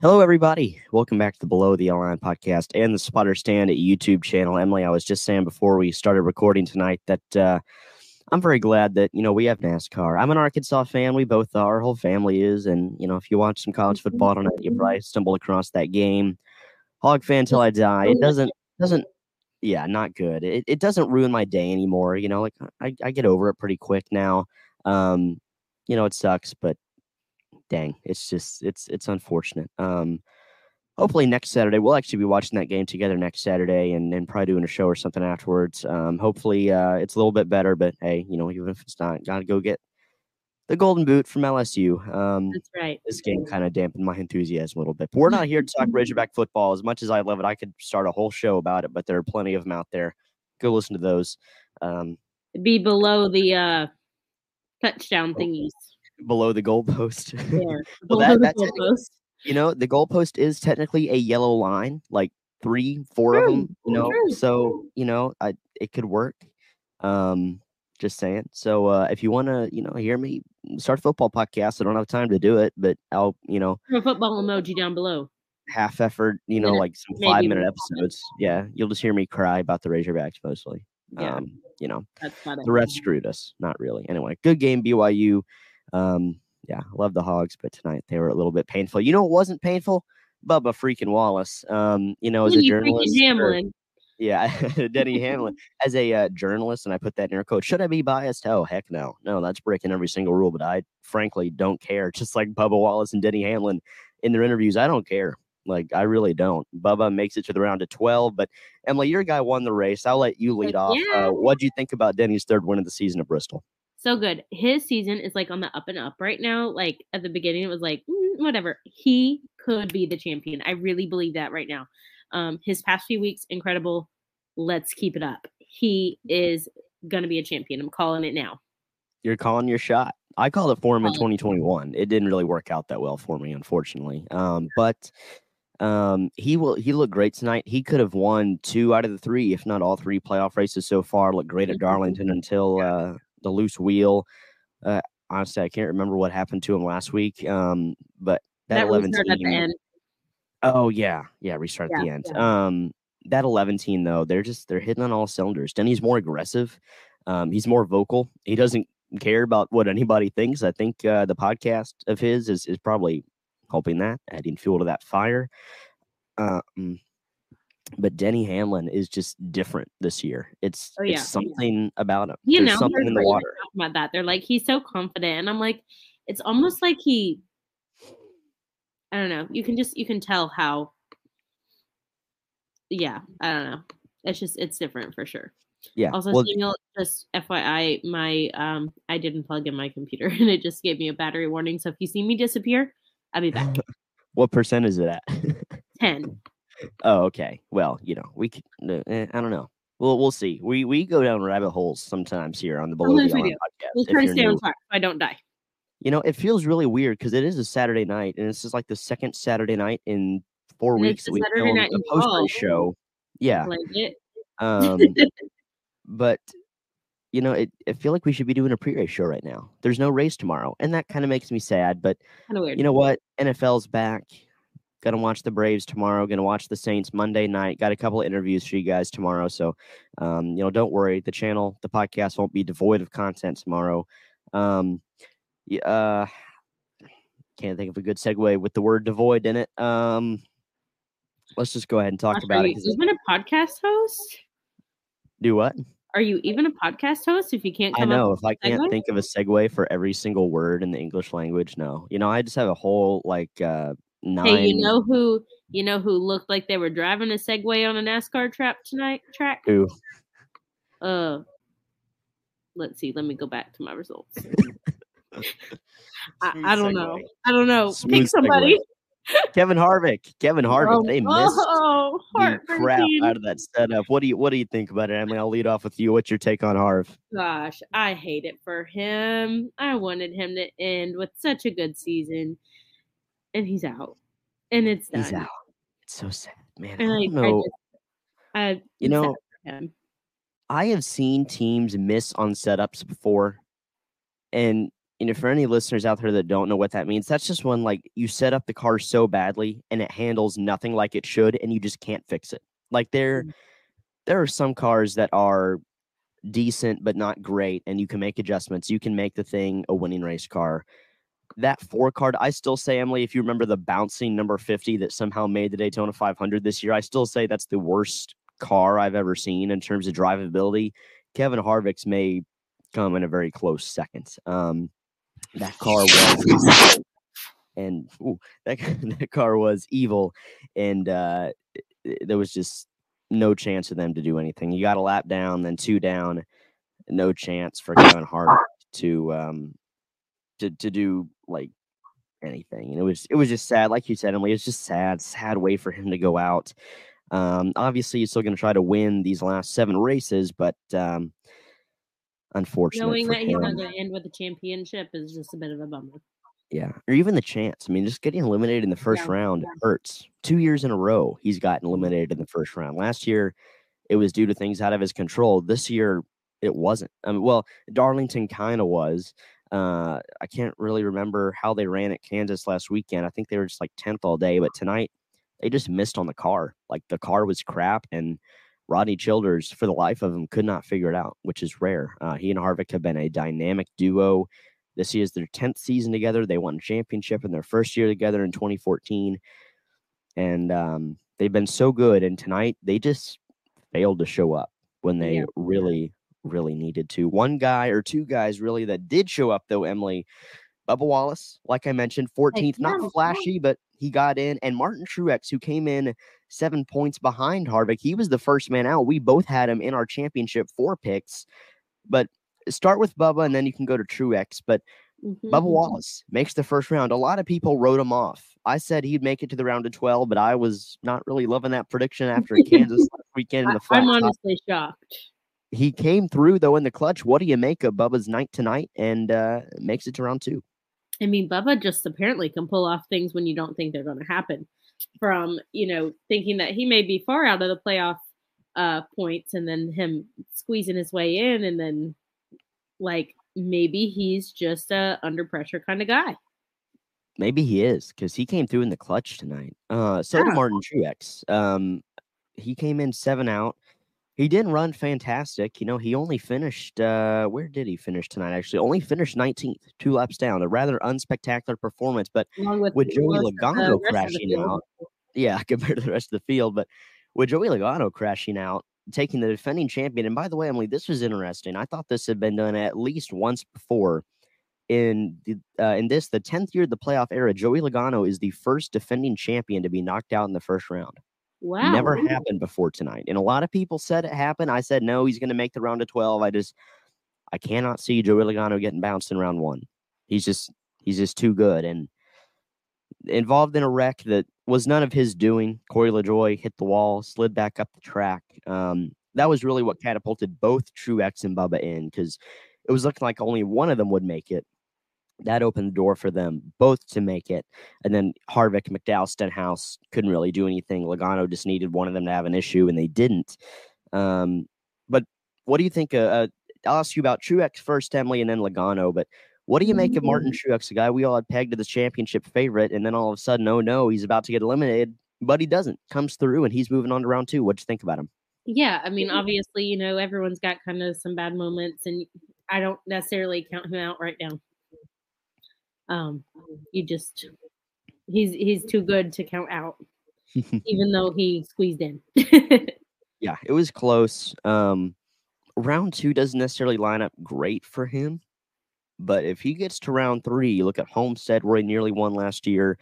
Hello, everybody. Welcome back to the Below the Line podcast and the Spotter Stand at YouTube channel. Emily, I was just saying before we started recording tonight that uh, I'm very glad that you know we have NASCAR. I'm an Arkansas fan. We both are. Our whole family is, and you know if you watch some college football tonight, you probably stumbled across that game. Hog fan till I die. It doesn't doesn't. Yeah, not good. It, it doesn't ruin my day anymore. You know, like I, I get over it pretty quick now. Um, you know, it sucks, but dang, it's just it's it's unfortunate. Um, hopefully next Saturday we'll actually be watching that game together next Saturday and, and probably doing a show or something afterwards. Um, hopefully uh, it's a little bit better, but hey, you know, even if it's not, gotta go get the golden boot from LSU. Um, That's right. This game kind of dampened my enthusiasm a little bit. But we're not here to talk Razorback football. As much as I love it, I could start a whole show about it, but there are plenty of them out there. Go listen to those. Um, Be below the uh, touchdown thingies. Below the goalpost. Yeah. Well, that- that's goalpost. you know, the goalpost is technically a yellow line, like three, four of them. You know, true. so you know, I it could work. Um, just saying. So uh, if you want to, you know, hear me start a football podcast, I don't have time to do it, but I'll, you know, Throw a football emoji down below. half effort, you know, like some five minute episodes. Yeah, you'll just hear me cry about the Razorbacks mostly. Yeah, Um, you know, that's the ref screwed us. Not really. Anyway, good game, BYU. Um, yeah, love the Hogs, but tonight they were a little bit painful. You know, it wasn't painful. Bubba freaking Wallace. Um, you know, as a journalist, or- yeah, Denny Hamlin as a uh, journalist, and I put that in air quotes. Should I be biased? Oh, heck no, no, that's breaking every single rule. But I frankly don't care. Just like Bubba Wallace and Denny Hamlin in their interviews, I don't care. Like I really don't. Bubba makes it to the round of twelve, but Emily, your guy won the race. I'll let you lead off. yeah. Uh, what do you think about Denny's third win of the season at Bristol? So good. His season is like on the up and up right now. Like at the beginning, it was like "Mm, whatever. He could be the champion. I really believe that right now. Um, his past few weeks, incredible. Let's keep it up. He is gonna be a champion. I'm calling it now. You're calling your shot. I called it for him in 2021. It didn't really work out that well for me, unfortunately. Um, but um, he will. He looked great tonight. He could have won two out of the three, if not all three playoff races so far. Looked great at Mhm. Darlington until uh, the loose wheel. Uh, honestly, I can't remember what happened to him last week. Um, but that, That 11 restart at the team- end. Oh yeah, yeah. Restart at the end. Um, that 11 team though, they're just they're hitting on all cylinders. Denny's more aggressive. Um, he's more vocal. He doesn't care about what anybody thinks. I think uh, the podcast of his is is probably helping that, adding fuel to that fire. Um, but Denny Hamlin is just different this year. It's, Oh, yeah, it's yeah. something about him. You There's know, something in the water. about that. They're like, he's so confident. And I'm like, it's almost like he I don't know. You can just you can tell how yeah, I don't know. It's just it's different for sure. Yeah. Also, well, Samuel, just FYI, my um I didn't plug in my computer and it just gave me a battery warning. So if you see me disappear, I'll be back. what percent is it at? Ten. Oh, okay. Well, you know, we could. uh, eh, I don't know. We'll we'll see. We we go down rabbit holes sometimes here on the Below Sometimes the we do. podcast. We'll try to stay on new. track so I don't die. You know, it feels really weird because it is a Saturday night, and this is like the second Saturday night in four And weeks it's that a we Saturday filmed night a in post show. Yeah. Like it. Um, but you know, it I feel like we should be doing a pre-race show right now. There's no race tomorrow, and that kind of makes me sad. But Kind of weird. you know what? NFL's back. Gonna watch the Braves tomorrow. Gonna watch the Saints Monday night. Got a couple of interviews for you guys tomorrow. So, um, you know, don't worry. The channel, the podcast won't be devoid of content tomorrow. Um, uh, can't think of a good segue with the word devoid in it. Um, let's just go ahead and talk Gosh, about are it. you it- even a podcast host? Do what? Are you even a podcast host if you can't I know. If I can't segue? think of a segue for every single word in the English language, no. You know, I just have a whole like uh nine. Hey, you know who you know who looked like they were driving a Segway on a NASCAR trap tonight track? Who? Uh let's see, let me go back to my results. I, I don't segue. know. I don't know. Smooth Pick somebody. segue. Kevin Harvick. Kevin Harvick. Oh, they missed oh, the crap out of that setup. What do you What do you think about it? I mean, I'll lead off with you. What's your take on Harv? Gosh, I hate it for him. I wanted him to end with such a good season, and he's out, and it's done. He's out. It's so sad, man. I And I, I know. just, I, You know. I have seen teams miss on setups before, and you know, for any listeners out there that don't know what that means, that's just when like you set up the car so badly and it handles nothing like it should, and you just can't fix it. Like there, mm-hmm. there are some cars that are decent but not great, and you can make adjustments. You can make the thing a winning race car. That four card, I still say, Emily, if you remember the bouncing number 50 that somehow made the Daytona 500 this year, I still say that's the worst car I've ever seen in terms of drivability. Kevin Harvick's may come in a very close second. Um, that car was and ooh, that that car was evil, and uh, there was just no chance for them to do anything. You got a lap down, then two down, no chance for Kevin Hart to um to to do like anything. And it was it was just sad, like you said, Emily. It's just sad, sad way for him to go out. Um, obviously, he's still going to try to win these last seven races, but um, unfortunate. Knowing that he's not going to end with a championship is just a bit of a bummer. Yeah, or even the chance. I mean, just getting eliminated in the first yeah. round hurts. Two years in a row, he's gotten mm-hmm. eliminated in the first round. Last year, it was due to things out of his control. This year, it wasn't. I mean, well, Darlington kind of was. Uh, I can't really remember how they ran at Kansas last weekend. I think they were just like 10th all day, but tonight they just missed on the car. Like the car was crap and Rodney Childers, for the life of him, could not figure it out, which is rare. Uh, he and Harvick have been a dynamic duo. This is their 10th season together. They won a championship in their first year together in 2014. And um, they've been so good. And tonight, they just failed to show up when they yeah. really, really needed to. One guy or two guys, really, that did show up, though, Emily. Bubba Wallace, like I mentioned, 14th, not flashy, but he got in. And Martin Truex, who came in seven points behind Harvick. He was the first man out. We both had him in our championship four picks. But start with Bubba and then you can go to Truex. But mm-hmm. Bubba Wallace makes the first round. A lot of people wrote him off. I said he'd make it to the round of 12, but I was not really loving that prediction after Kansas weekend in the flat. I'm honestly shocked. He came through though in the clutch. What do you make of Bubba's night tonight and uh, makes it to round two? I mean, Bubba just apparently can pull off things when you don't think they're going to happen from you know thinking that he may be far out of the playoff uh points and then him squeezing his way in and then like maybe he's just a under pressure kind of guy maybe he is because he came through in the clutch tonight uh so yeah. did martin truex um he came in seven out he didn't run fantastic. You know, he only finished uh where did he finish tonight? Actually, only finished 19th, two laps down. A rather unspectacular performance, but with, with Joey Logano crashing out. Yeah, compared to the rest of the field, but with Joey Logano crashing out, taking the defending champion. And by the way, Emily, this was interesting. I thought this had been done at least once before. In the uh, in this the 10th year of the playoff era, Joey Logano is the first defending champion to be knocked out in the first round. Wow. Never happened before tonight. And a lot of people said it happened. I said, no, he's going to make the round of 12. I just, I cannot see Joey Logano getting bounced in round one. He's just, he's just too good. And involved in a wreck that was none of his doing. Corey LaJoie hit the wall, slid back up the track. Um, that was really what catapulted both Truex and Bubba in because it was looking like only one of them would make it that opened the door for them both to make it. And then Harvick, McDowell, Stenhouse couldn't really do anything. Logano just needed one of them to have an issue, and they didn't. Um, but what do you think? Uh, uh, I'll ask you about Truex first, Emily, and then Logano. But what do you make of Martin. Truex, a guy we all had pegged to the championship favorite, and then all of a sudden, oh no, he's about to get eliminated, but he doesn't. Comes through, and he's moving on to round two. What'd you think about him? Yeah, I mean, obviously, you know, everyone's got kind of some bad moments, and I don't necessarily count him out right now. Um, you just he's he's too good to count out, even though he squeezed in. yeah, it was close. Um, round two doesn't necessarily line up great for him, but if he gets to round three, you look at Homestead where he nearly won last year,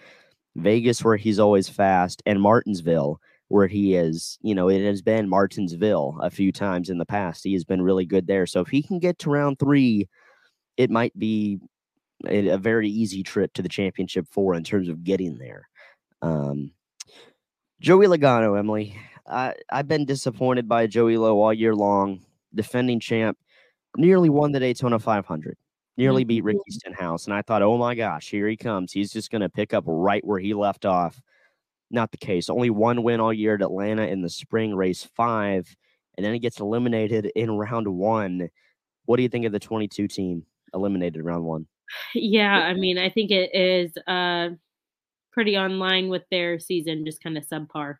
Vegas where he's always fast, and Martinsville where he is, you know, it has been Martinsville a few times in the past. He has been really good there. So if he can get to round three, it might be a, a very easy trip to the championship four in terms of getting there. Um, Joey Logano, Emily, I, I've been disappointed by Joey Lowe all year long. Defending champ, nearly won the Daytona 500, nearly beat mm-hmm. Ricky Stenhouse. And I thought, oh my gosh, here he comes. He's just going to pick up right where he left off. Not the case. Only one win all year at Atlanta in the spring race five, and then he gets eliminated in round one. What do you think of the 22 team eliminated round one? Yeah, I mean, I think it is uh pretty online with their season, just kind of subpar.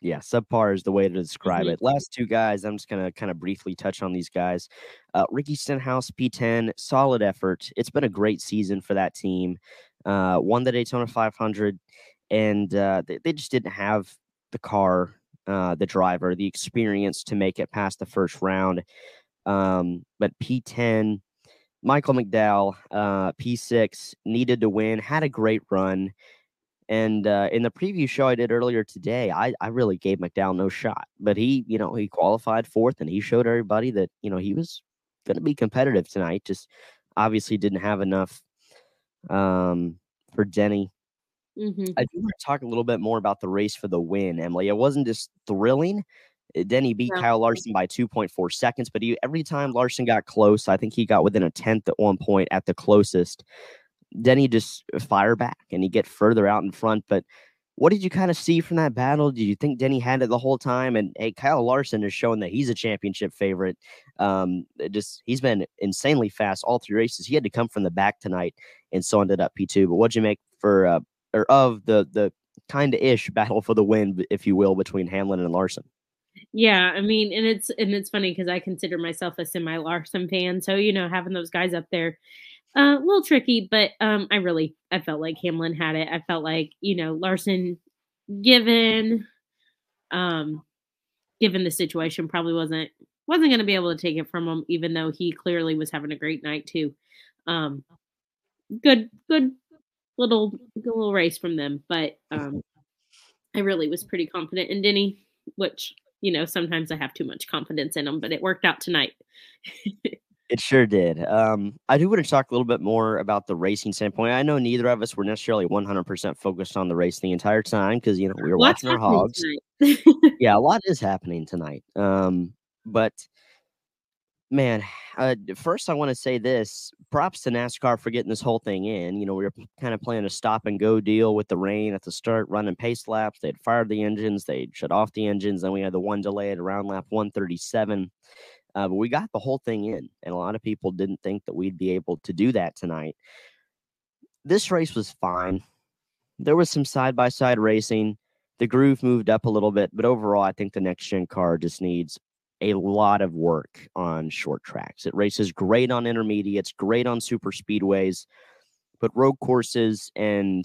yeah, subpar is the way to describe Mhm. it. Last two guys, I'm just gonna kind of briefly touch on these guys. Uh, Ricky Stenhouse, P10, solid effort. It's been a great season for that team. Uh, won the Daytona 500, and uh, they, they just didn't have the car, uh, the driver, the experience to make it past the first round. Um, but P10, Michael McDowell, uh, P6, needed to win, had a great run. And uh, in the preview show I did earlier today, I, I really gave McDowell no shot, but he, you know, he qualified fourth and he showed everybody that, you know, he was going to be competitive tonight. Just obviously didn't have enough um, for Denny. Mhm. I do want to talk a little bit more about the race for the win, Emily. It wasn't just thrilling. Uh, Denny beat No. Kyle Larson by 2.4 seconds, but he, every time Larson got close, I think he got within a tenth at one point at the closest. Denny just fire back and he get further out in front. But what did you kind of see from that battle? Did you think Denny had it the whole time? And hey, Kyle Larson is showing that he's a championship favorite. Um, it just he's been insanely fast all three races. He had to come from the back tonight, and so ended up P two. But what'd you make for uh, or of the the kind of ish battle for the win, if you will, between Hamlin and Larson? Yeah, I mean, and it's and it's funny because I consider myself a semi Larson fan, so you know, having those guys up there, uh, a little tricky. But um, I really, I felt like Hamlin had it. I felt like you know Larson, given, um, given the situation, probably wasn't wasn't going to be able to take it from him, even though he clearly was having a great night too. Um, good, good little little race from them, but um, I really was pretty confident in Denny, which you know, sometimes I have too much confidence in them, but it worked out tonight. It sure did. Um, I do want to talk a little bit more about the racing standpoint. I know neither of us were necessarily 100% focused on the race the entire time because, you know, we were What's watching our hogs. Yeah, a lot is happening tonight. Um, but man, uh, first I want to say this props to NASCAR for getting this whole thing in. You know, we were kind of playing a stop and go deal with the rain at the start, running pace laps. They'd fired the engines, they'd shut off the engines. Then we had the one delay at around lap 137. Uh, but we got the whole thing in, and a lot of people didn't think that we'd be able to do that tonight. This race was fine. There was some side by side racing. The groove moved up a little bit, but overall, I think the next gen car just needs a lot of work on short tracks. It races great on intermediates, great on super speedways, but road courses and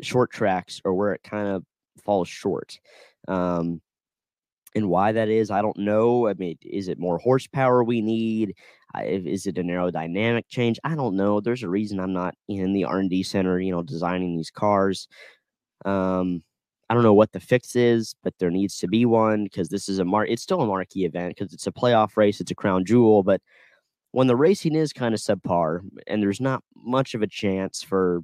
short tracks are where it kind of falls short. Um, and why that is, I don't know. I mean, is it more horsepower we need? Is it an aerodynamic change? I don't know. There's a reason I'm not in the R and D center, you know, designing these cars. Um, I don't know what the fix is, but there needs to be one because this is a mar. It's still a marquee event because it's a playoff race. It's a crown jewel, but when the racing is kind of subpar and there's not much of a chance for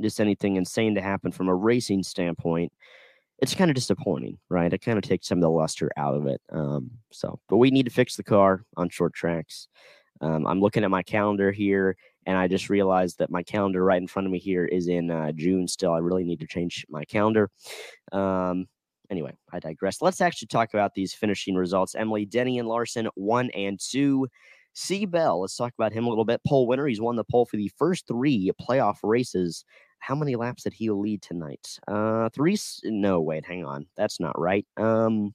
just anything insane to happen from a racing standpoint, it's kind of disappointing, right? It kind of takes some of the luster out of it. Um, so, but we need to fix the car on short tracks. Um, I'm looking at my calendar here, and I just realized that my calendar right in front of me here is in uh, June still. I really need to change my calendar. Um, anyway, I digress. Let's actually talk about these finishing results. Emily, Denny, and Larson, one and two. C. Bell, let's talk about him a little bit. Pole winner. He's won the pole for the first three playoff races. How many laps did he lead tonight? Uh, three. No, wait, hang on. That's not right. Um,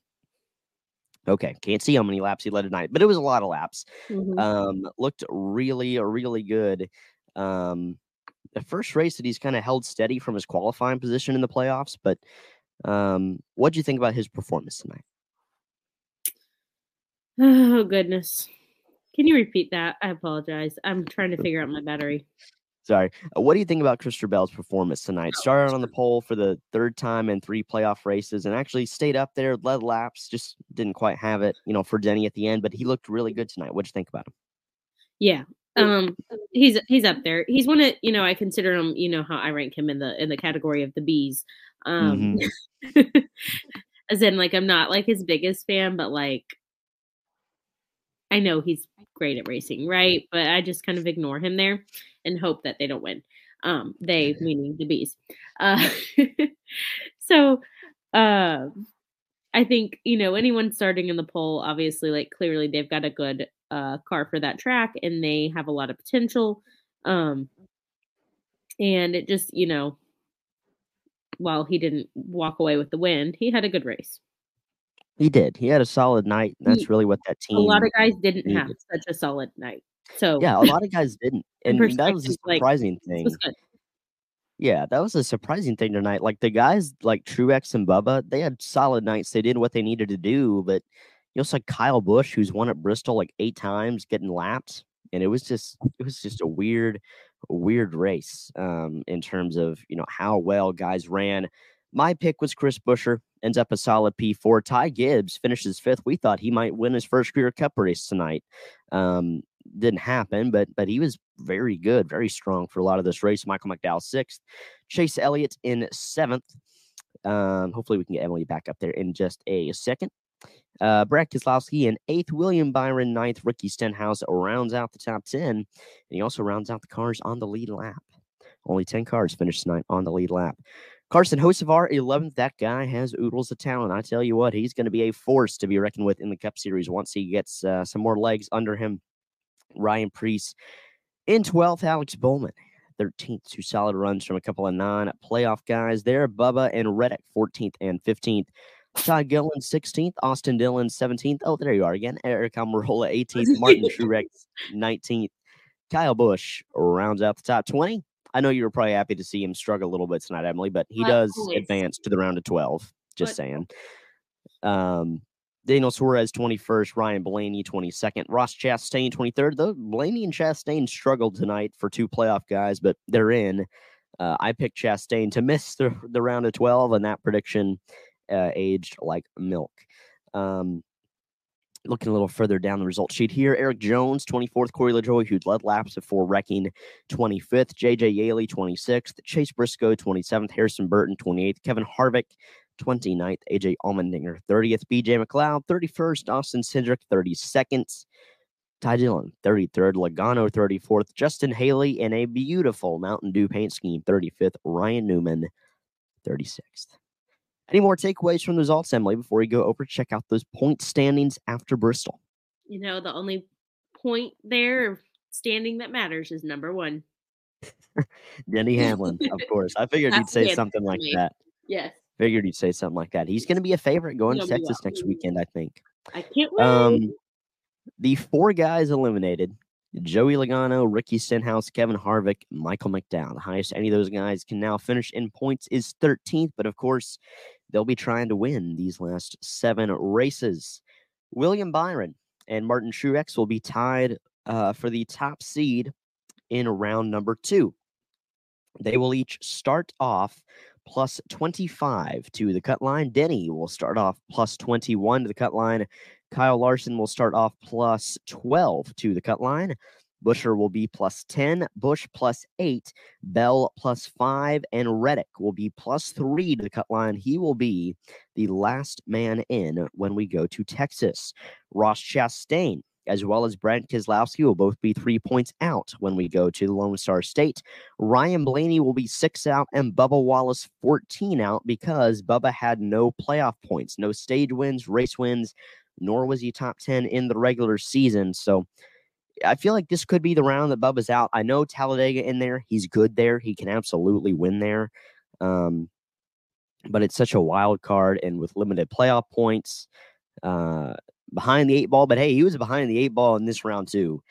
okay, can't see how many laps he led tonight, but it was a lot of laps. Mhm. Um, looked really, really good. Um, the first race that he's kind of held steady from his qualifying position in the playoffs, but um, what do you think about his performance tonight? Oh goodness. Can you repeat that? I apologize. I'm trying to figure out my battery. Sorry. Uh, what do you think about Christopher Bell's performance tonight? Started on the pole for the third time in three playoff races and actually stayed up there, led laps, just didn't quite have it, you know, for Denny at the end, but he looked really good tonight. What'd you think about him? Yeah. Um he's he's up there. He's one of, you know, I consider him, you know how I rank him in the in the category of the bees. Um as in like I'm not like his biggest fan, but like I know he's great at racing, right? But I just kind of ignore him there and hope that they don't win. Um, they meaning the bees. Uh, so uh, I think you know anyone starting in the poll, obviously, like clearly they've got a good uh, car for that track and they have a lot of potential. Um, and it just, you know, while he didn't walk away with the win, he had a good race. He did. He had a solid night. That's He- really what that team. A lot of guys didn't needed. have such a solid night. So yeah, a lot of guys didn't, and that was a perspective, like, surprising thing. Yeah, that was a surprising thing tonight. Like the guys like Truex and Bubba, they had solid nights. They did what they needed to do, but you also like Kyle Busch, who's won at Bristol like eight times, getting lapped, and it was just it was just a weird, weird race um, in terms of you know how well guys ran. My pick was Chris Buescher, ends up a solid P4. Ty Gibbs finishes fifth. We thought he might win his first career Cup race tonight. Um, didn't happen, but but he was very good, very strong for a lot of this race. Michael McDowell sixth, Chase Elliott in seventh. Um, hopefully we can get Emily back up there in just a second. Uh, Brad Keselowski in eighth, William Byron ninth, Ricky Stenhouse rounds out the top ten, and he also rounds out the cars on the lead lap. Only ten cars finished tonight on the lead lap. Carson Hocevar, 11th. That guy has oodles of talent. I tell you what, he's going to be a force to be reckoned with in the Cup Series once he gets uh, some more legs under him. Ryan Preece in 12th, Alex Bowman. 13th, two solid runs from a couple of non playoff guys there. Bubba and Reddick, 14th and 15th. Ty Gillen, 16th. Austin Dillon, 17th. Oh, there you are again. Aric Almirola, 18th. Martin Truex, 19th. Kyle Busch rounds out the top 20. I know you were probably happy to see him struggle a little bit tonight, Emily, but he does always. advance to the round of 12. Just But- saying. Um, Daniel Suarez, 21st. Ryan Blaney, 22nd. Ross Chastain, 23rd. Though Blaney and Chastain struggled tonight for two playoff guys, but they're in. Uh, I picked Chastain to miss the, the round of 12, and that prediction uh, aged like milk. Um, looking a little further down the result sheet here, Erik Jones, 24th, Corey LaJoie, who led laps before wrecking 25th, JJ Yeley, 26th, Chase Briscoe, 27th, Harrison Burton, 28th, Kevin Harvick, 29th, AJ Allmendinger, 30th, BJ McLeod, 31st, Austin Cindric, 32nd, Ty Dillon, 33rd, Logano, 34th, Justin Haley in a beautiful Mountain Dew paint scheme, 35th, Ryan Newman, 36th. Any more takeaways from the results, Emily, before we go over check out those point standings after Bristol? You know, the only point there standing that matters is number one. Denny Hamlin, of course. I figured you'd say something like that. Yes. Figured you'd say something like that. He's going to be a favorite going to Texas next weekend, I think. I can't wait. Um, the four guys eliminated Joey Logano, Ricky Stenhouse, Kevin Harvick, Michael McDowell. The highest any of those guys can now finish in points is 13th, but of course, they'll be trying to win these last seven races. William Byron and Martin Truex will be tied uh, for the top seed in round number two. They will each start off plus 25 to the cut line. Denny will start off plus 21 to the cut line. Kyle Larson will start off plus 12 to the cut line. Buescher will be plus 10, Busch plus 8, Bell plus 5, and Reddick will be plus 3 to the cut line. He will be the last man in when we go to Texas. Ross Chastain, as well as Brad Keselowski, will both be three points out when we go to the Lone Star State. Ryan Blaney will be six out, and Bubba Wallace 14 out because Bubba had no playoff points, no stage wins, race wins, nor was he top 10 in the regular season. So I feel like this could be the round that Bubba's out. I know Talladega in there. He's good there. He can absolutely win there. Um, but it's such a wild card and with limited playoff points uh, behind the eight ball. But hey, he was behind the eight ball in this round too,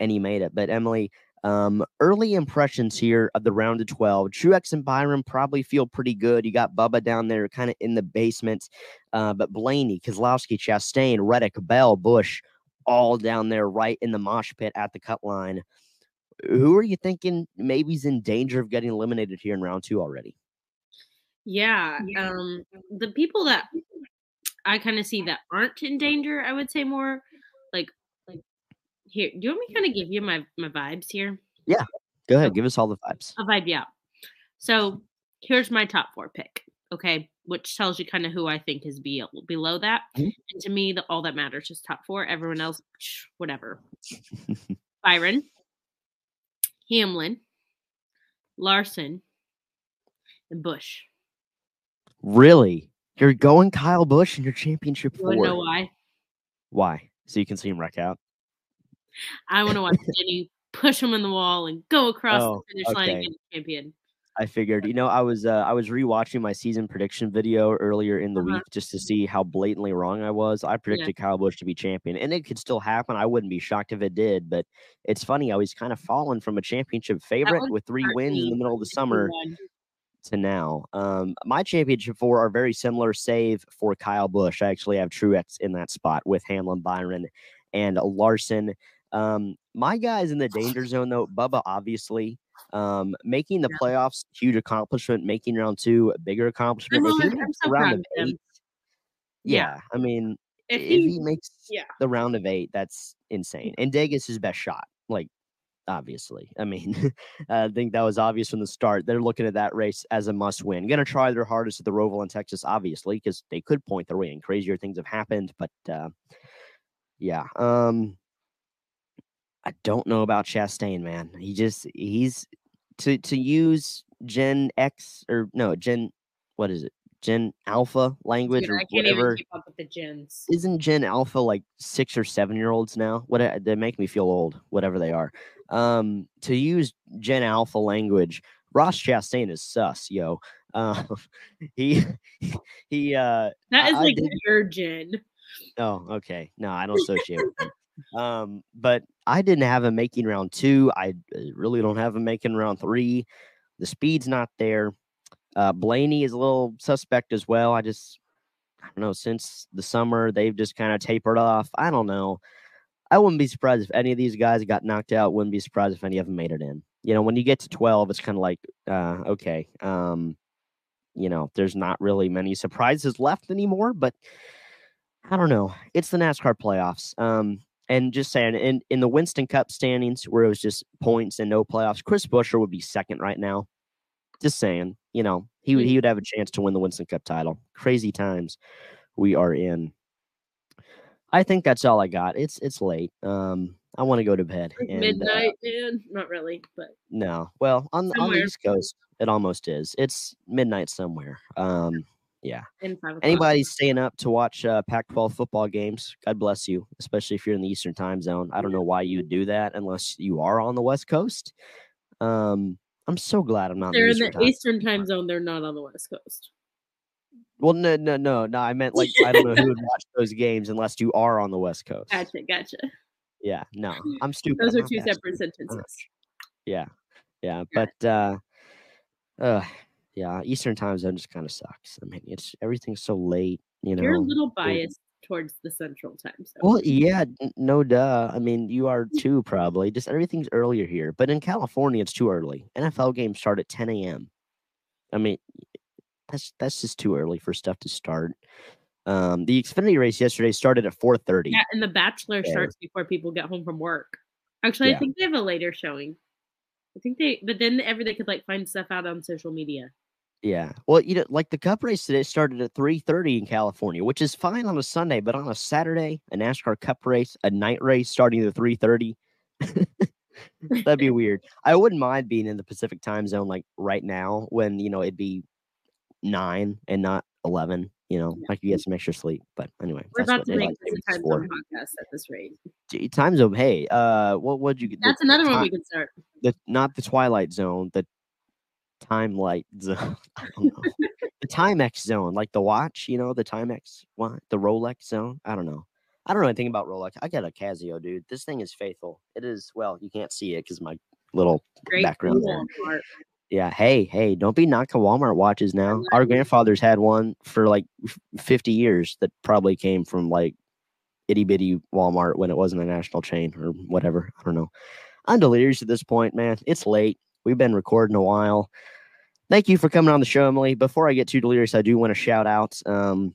and he made it. But Emily, um, early impressions here of the round of 12. Truex and Byron probably feel pretty good. You got Bubba down there kind of in the basement, uh, but Blaney, Keselowski, Chastain, Reddick, Bell, Busch, all down there right in the mosh pit at the cut line. Who are you thinking maybe is in danger of getting eliminated here in round two already? Yeah. Um the people that I kind of see that aren't in danger, I would say more like like here. Do you want me kind of give you my my vibes here? Yeah, go ahead, give us all the vibes. I'll vibe yeah. So here's my top four pick. Okay, which tells you kind of who I think is be, below that. Mhm. And to me, the, all that matters is top four. Everyone else, whatever. Byron, Hamlin, Larson, and Busch. Really? You're going Kyle Busch in your championship You to know why? Why? So you can see him wreck out. I want to watch Denny push him in the wall and go across Oh, the finish line and get champion. I figured, you know, I was uh, I was rewatching my season prediction video earlier in the Uh-huh. week just to see how blatantly wrong I was. I predicted Kyle Busch to be champion, and it could still happen. I wouldn't be shocked if it did, but it's funny how he's kind of fallen from a championship favorite with three wins in the middle of the summer. To now. Um, my championship four are very similar, save for Kyle Busch. I actually have Truex in that spot with Hamlin, Byron, and Larson. Um, my guys in the danger zone though, Bubba obviously. Um, making the playoffs, huge accomplishment. Making round two, a bigger accomplishment. I'm If he I'm makes so the round of eight, Yeah. yeah, I mean, If if he, he makes yeah. the round of eight, that's insane. And Degas his best shot, like obviously. I mean, I think that was obvious from the start. They're looking at that race as a must win. Going to try their hardest at the Roval in Texas, obviously, because they could point their way in. Crazier things have happened, but uh, yeah. Um, I don't know about Chastain, man. He just he's to to use Gen X or no Gen, what is it? Gen Alpha language dude, or I can't even whatever keep up with the gens. isn't Gen Alpha like six or seven year olds now? What they make me feel old, whatever they are. Um, to use Gen Alpha language, Ross Chastain is sus, yo. Uh, he he. Uh, That I- like gen. oh, okay. No, I don't associate with him. Um, but I didn't have him making round two. I really don't have him making round three. The speed's not there. Uh, Blaney is a little suspect as well. I just, I don't know, since the summer, they've just kind of tapered off. I don't know. I wouldn't be surprised if any of these guys got knocked out. Wouldn't be surprised if any of them made it in. You know, when you get to 12, it's kind of like, uh, okay, um, you know, there's not really many surprises left anymore, but I don't know. It's the NASCAR playoffs. Um, and just saying, in, in the Winston Cup standings, where it was just points and no playoffs, Chris Buescher would be second right now. Just saying, you know, he would he would have a chance to win the Winston Cup title. Crazy times we are in. I think that's all I got. It's it's late. Um, I want to go to bed. And, uh, midnight, man. Not really, but no, well, on the- on the East Coast, it almost is. It's midnight somewhere. Um, yeah. in five o'clock. Anybody staying up to watch uh, Pac-12 football games? God bless you, especially if you're in the Eastern Time Zone. I don't know why you would do that unless you are on the West Coast. Um, I'm so glad I'm not. They're in in the the Eastern time. Eastern time zone. They're not on the West Coast. Well, no, no, no, no. I meant like I don't know who would watch those games unless you are on the West Coast. Gotcha, gotcha. Yeah, no, I'm stupid. Those I'm are two separate stupid. sentences. Yeah, yeah, but uh, uh, yeah, Eastern Time Zone just kind of sucks. I mean, it's everything's so late. You know, You're a little biased towards the Central Time Zone. Well, yeah, no duh. I mean, you are too probably. Just everything's earlier here, but in California, it's too early. NFL games start at 10 a.m. I mean, that's that's just too early for stuff to start. Um, the Xfinity race yesterday started at 4:30. yeah, and The Bachelor starts before people get home from work. Actually, Yeah. I think they have a later showing. I think they, but then ever they could like find stuff out on social media. Yeah. Well, you know, like the Cup race today started at 3:30 in California, which is fine on a Sunday, but on a Saturday, a NASCAR Cup race, a night race starting at 3:30. That'd be weird. I wouldn't mind being in the Pacific time zone like right now when, you know, it'd be 9 and not 11, you know. I could get some extra sleep, but anyway, We're that's about to make savings time zone podcast at this rate. Time zone, hey, uh what would you get? That's another one we could start. the not the twilight zone, the time light zone. I don't know. the Timex zone, like the watch, you know, the Timex what the Rolex zone. I don't know. I don't know anything about Rolex. I got a Casio, dude. This thing is faithful. It is well, you can't see it because my little Great background there. yeah. Hey, hey, don't be knocking Walmart watches now. Our grandfathers had one for like 50 years that probably came from like itty bitty Walmart when it wasn't a national chain or whatever. I don't know. I'm delirious at this point, man. It's late. We've been recording a while. Thank you for coming on the show, Emily. Before I get too delirious, I do want to shout out um,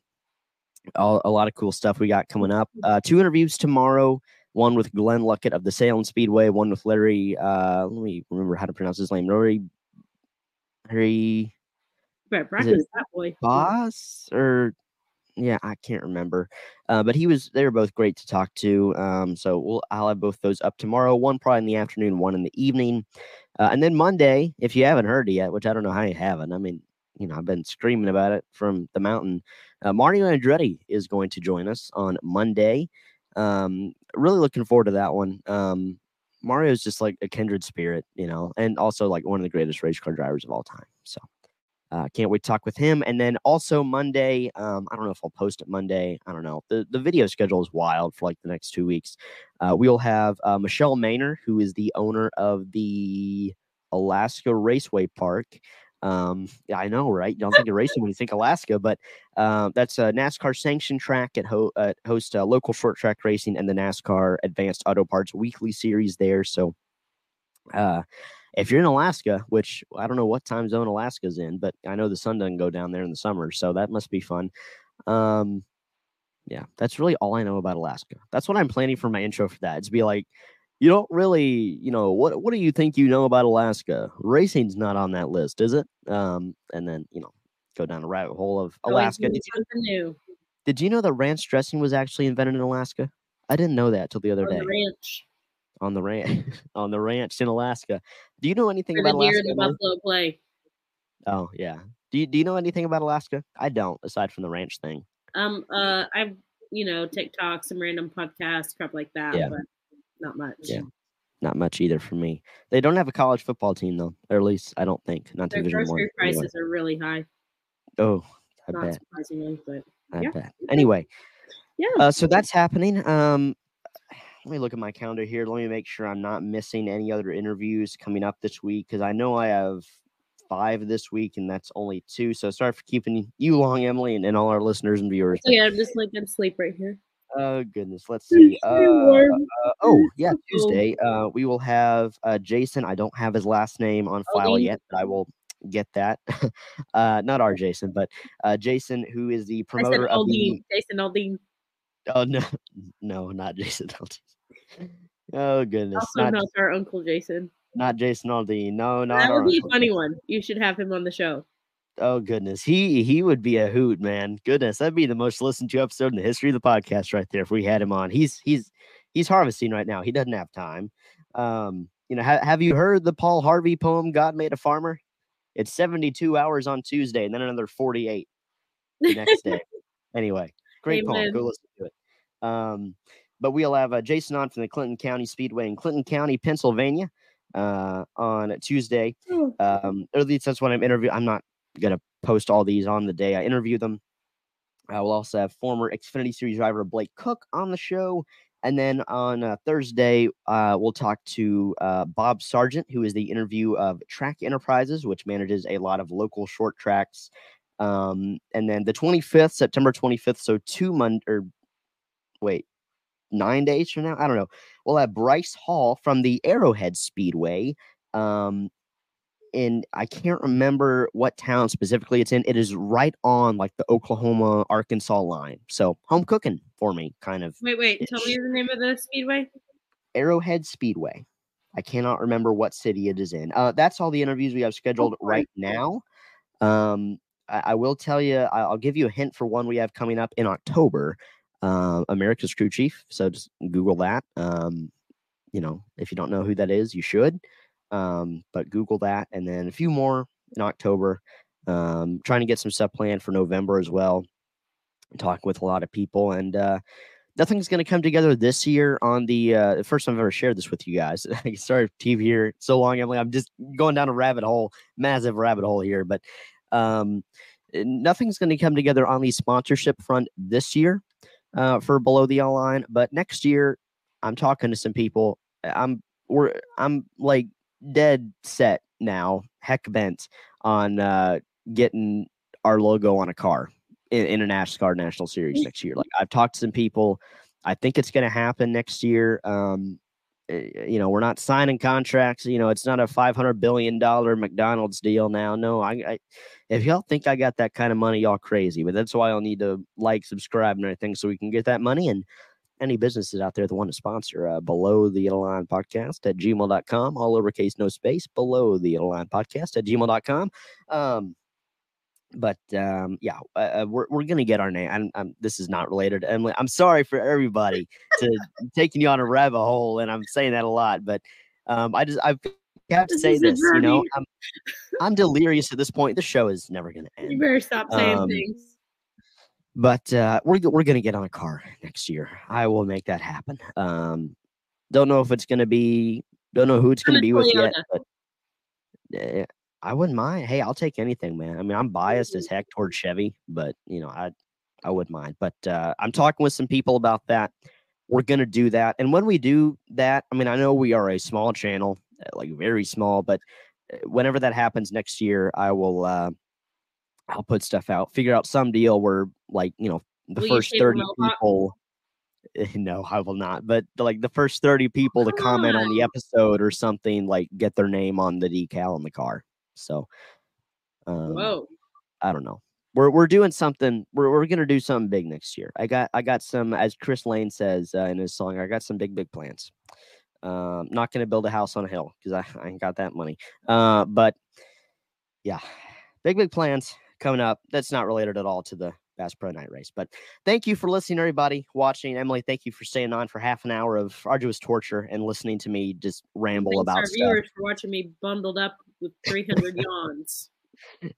all, a lot of cool stuff we got coming up. Uh, two interviews tomorrow. One with Glenn Luckett of the Salem Speedway. One with Larry. Uh, let me remember how to pronounce his name. Larry. Larry Brett it Brackett, that boy. Boss or yeah, I can't remember. Uh, but he was they were both great to talk to. Um, so we'll I'll have both those up tomorrow. One probably in the afternoon, one in the evening, uh, and then Monday. If you haven't heard it yet, which I don't know how you haven't. I mean, you know, I've been screaming about it from the mountain. Uh, Mario Andretti is going to join us on Monday. Um, really looking forward to that one. Um, Mario's just like a kindred spirit, you know, and also like one of the greatest race car drivers of all time. So uh, can't wait to talk with him. And then also Monday, um, I don't know if I'll post it Monday. I don't know. The the video schedule is wild for like the next two weeks. Uh, we'll have uh, Michelle Maynor, who is the owner of the Alaska Raceway Park. Um, I know, right? You don't think of racing when you think Alaska, but uh, that's a NASCAR sanctioned track at, ho- uh, host uh, local short track racing and the NASCAR Advanced Auto Parts weekly series there. So, uh, if you're in Alaska, which I don't know what time zone Alaska's in, but I know the sun doesn't go down there in the summer, so that must be fun. Um, yeah, that's really all I know about Alaska. That's what I'm planning for my intro for that. It's be like, you don't really, you know, what what do you think you know about Alaska? Racing's not on that list, is it? Um, and then you know, go down a rabbit hole of Alaska. Did you, new. did you know that ranch dressing was actually invented in Alaska? I didn't know that till the other On day the ranch. On the ranch on the ranch in Alaska. Do you know anything the about Alaska? the buffalo play. Oh yeah. Do you do you know anything about Alaska? I don't, aside from the ranch thing. Um, uh, I've you know TikTok, some random podcasts, crap like that, Yeah. but not much. Yeah. Not much either for me. They don't have a college football team though, or at least I don't think. Not Their Division One. grocery anyway. prices are really high. Oh, I Not bet. surprisingly, but I yeah. bet. Anyway, yeah. uh, so that's happening. Um, let me look at my calendar here. Let me make sure I'm not missing any other interviews coming up this week because I know I have five this week and that's only two. So sorry for keeping you long, Emily, and, and all our listeners and viewers. yeah, I'm just like in sleep right here. Oh goodness, let's see. Uh, uh, oh yeah, Tuesday. Uh, we will have uh, Jason. I don't have his last name on file Aldean. yet, but I will get that. uh, not our Jason, but uh, Jason, who is the I said promoter of the. Jason Aldean. Oh no, no, not Jason Aldean. Oh goodness, Also not not our Uncle Jason. not Jason Aldean. No, not that would be a funny one. You should have him on the show. Oh goodness, he he would be a hoot, man. Goodness, that'd be the most listened to episode in the history of the podcast, right there. If we had him on, he's he's he's harvesting right now. He doesn't have time. Um, you know, ha- have you heard the Paul Harvey poem "God Made a Farmer"? It's seventy-two hours on Tuesday, and then another forty-eight the next day. anyway, great poem. Amen. Go listen to it. Um, but we'll have uh, Jason on from the Clinton County Speedway in Clinton County, Pennsylvania, uh, on Tuesday. Oh, Um, or at least that's when I'm interviewing. I'm not gonna post all these on the day I interview them. I will also have former Xfinity Series driver Blake Cook on the show, and then on uh, Thursday uh, we'll talk to uh, Bob Sargent, who is the interview of Track Enterprises, which manages a lot of local short tracks. Um, and then the 25th, September 25th, so two months or wait, nine days from now, I don't know. We'll have Bryce Hall from the Arrowhead Speedway. Um, in I can't remember what town specifically it's in. It is right on like the Oklahoma Arkansas line. So home cooking for me, kind of wait, wait. Tell me the name of the speedway. Arrowhead Speedway. I cannot remember what city it is in. Uh, that's all the interviews we have scheduled for it. right now. Um, I, I will tell you, I'll give you a hint for one we have coming up in October. Uh, America's Crew Chief. So just Google that. Um, you know, if you don't know who that is, you should. Um, but Google that, and then a few more in October. Um, trying to get some stuff planned for November as well. Talking with a lot of people, and uh, nothing's going to come together this year on the uh, first time I've ever shared this with you guys. Sorry, TV here so long. I'm like, I'm just going down a rabbit hole, massive rabbit hole here, but um, nothing's going to come together on the sponsorship front this year uh, for below the line. But next year, I'm talking to some people. I'm we're I'm like dead set now, heck bent on uh, getting our logo on a car in, in a NASCAR National Series next year. Like I've talked to some people. I think it's going to happen next year. Um, eh, you know, we're not signing contracts. You know, it's not a five hundred billion dollar McDonald's deal now. No, I, I, if y'all think I got that kind of money, y'all crazy. But that's why I'll need to like, subscribe, and everything so we can get that money. And any businesses out there that want to sponsor uh, below the line podcast at gmail.com, all lowercase, no space, below the line podcast at gmail.com. Um, but um, yeah, uh, uh, we're, we're gonna get our name. I'm, I'm, this is not related to Emily. I'm sorry for everybody to taking you on a rabbit hole, and I'm saying that a lot. But um, I just I have to This say this. You know. I'm I'm delirious at this point. The show is never gonna end. You better stop saying Um, things. But uh, we're we're gonna get on a car next year. I will make that happen. Um, don't know if it's gonna be Don't know who it's going to be with yet, but eh, I wouldn't mind. Hey, I'll take anything, man. I mean, I'm biased as heck towards Chevy, but you know, I I wouldn't mind. But uh, I'm talking with some people about that. We're gonna do that, and when we do that, I mean, I know we are a small channel, uh, like very small, but uh, whenever that happens next year, I will. Uh, I'll put stuff out, figure out some deal where, like, you know, the Will first 30 people. No, I will not. But like the first 30 people to comment on the episode or something, like get their name on the decal on the car. So, um, Whoa. I don't know. We're we're doing something. We're we're gonna do something big next year. I got I got some, as Chris Lane says uh, in his song. I got some big big plans. Um, not gonna build a house on a hill because I, I ain't got that money. Uh, but yeah, big big plans coming up. That's not related at all to the Bass Pro Night Race. But thank you for listening, everybody watching. Emily, thank you for staying on for half an hour of arduous torture and listening to me just ramble Thanks about our stuff. viewers for watching me bundled up with 300 yawns.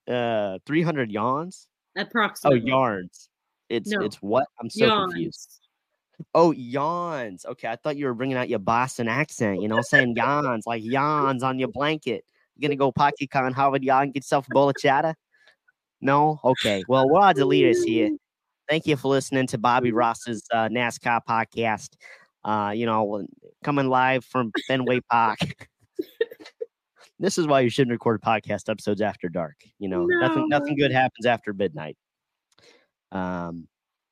Uh, three hundred yawns. Approximately. Oh, Approximately. yarns. It's No. it's what? I'm so yawns. confused. Oh, yawns. Okay, I thought you were bringing out your Boston accent. You know, saying yawns like yawns on your blanket. You gonna go PocketCon Harvard yawn get yourself a bowl of chatter? No. Okay. Well, we're all deleters here. Thank you for listening to Bobby Ross's uh, NASCAR podcast. Uh, you know, coming live from Fenway Park. this is why you shouldn't record podcast episodes after dark. You know, nothing nothing good happens after midnight. Um,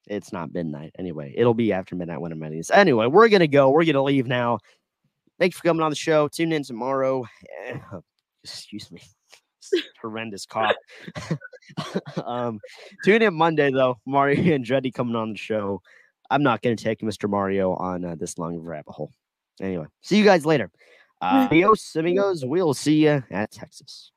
it's not midnight anyway. It'll be after midnight when I'm editing this. Anyway, we're gonna go. We're gonna leave now. Thanks for coming on the show. Tune in tomorrow. Excuse me. Horrendous cough. um, tune in Monday though. Mario and Andretti coming on the show. I'm not gonna take Mr. Mario on uh, this long of a rabbit hole. Anyway, see you guys later. Adios, amigos. We'll see you at Texas.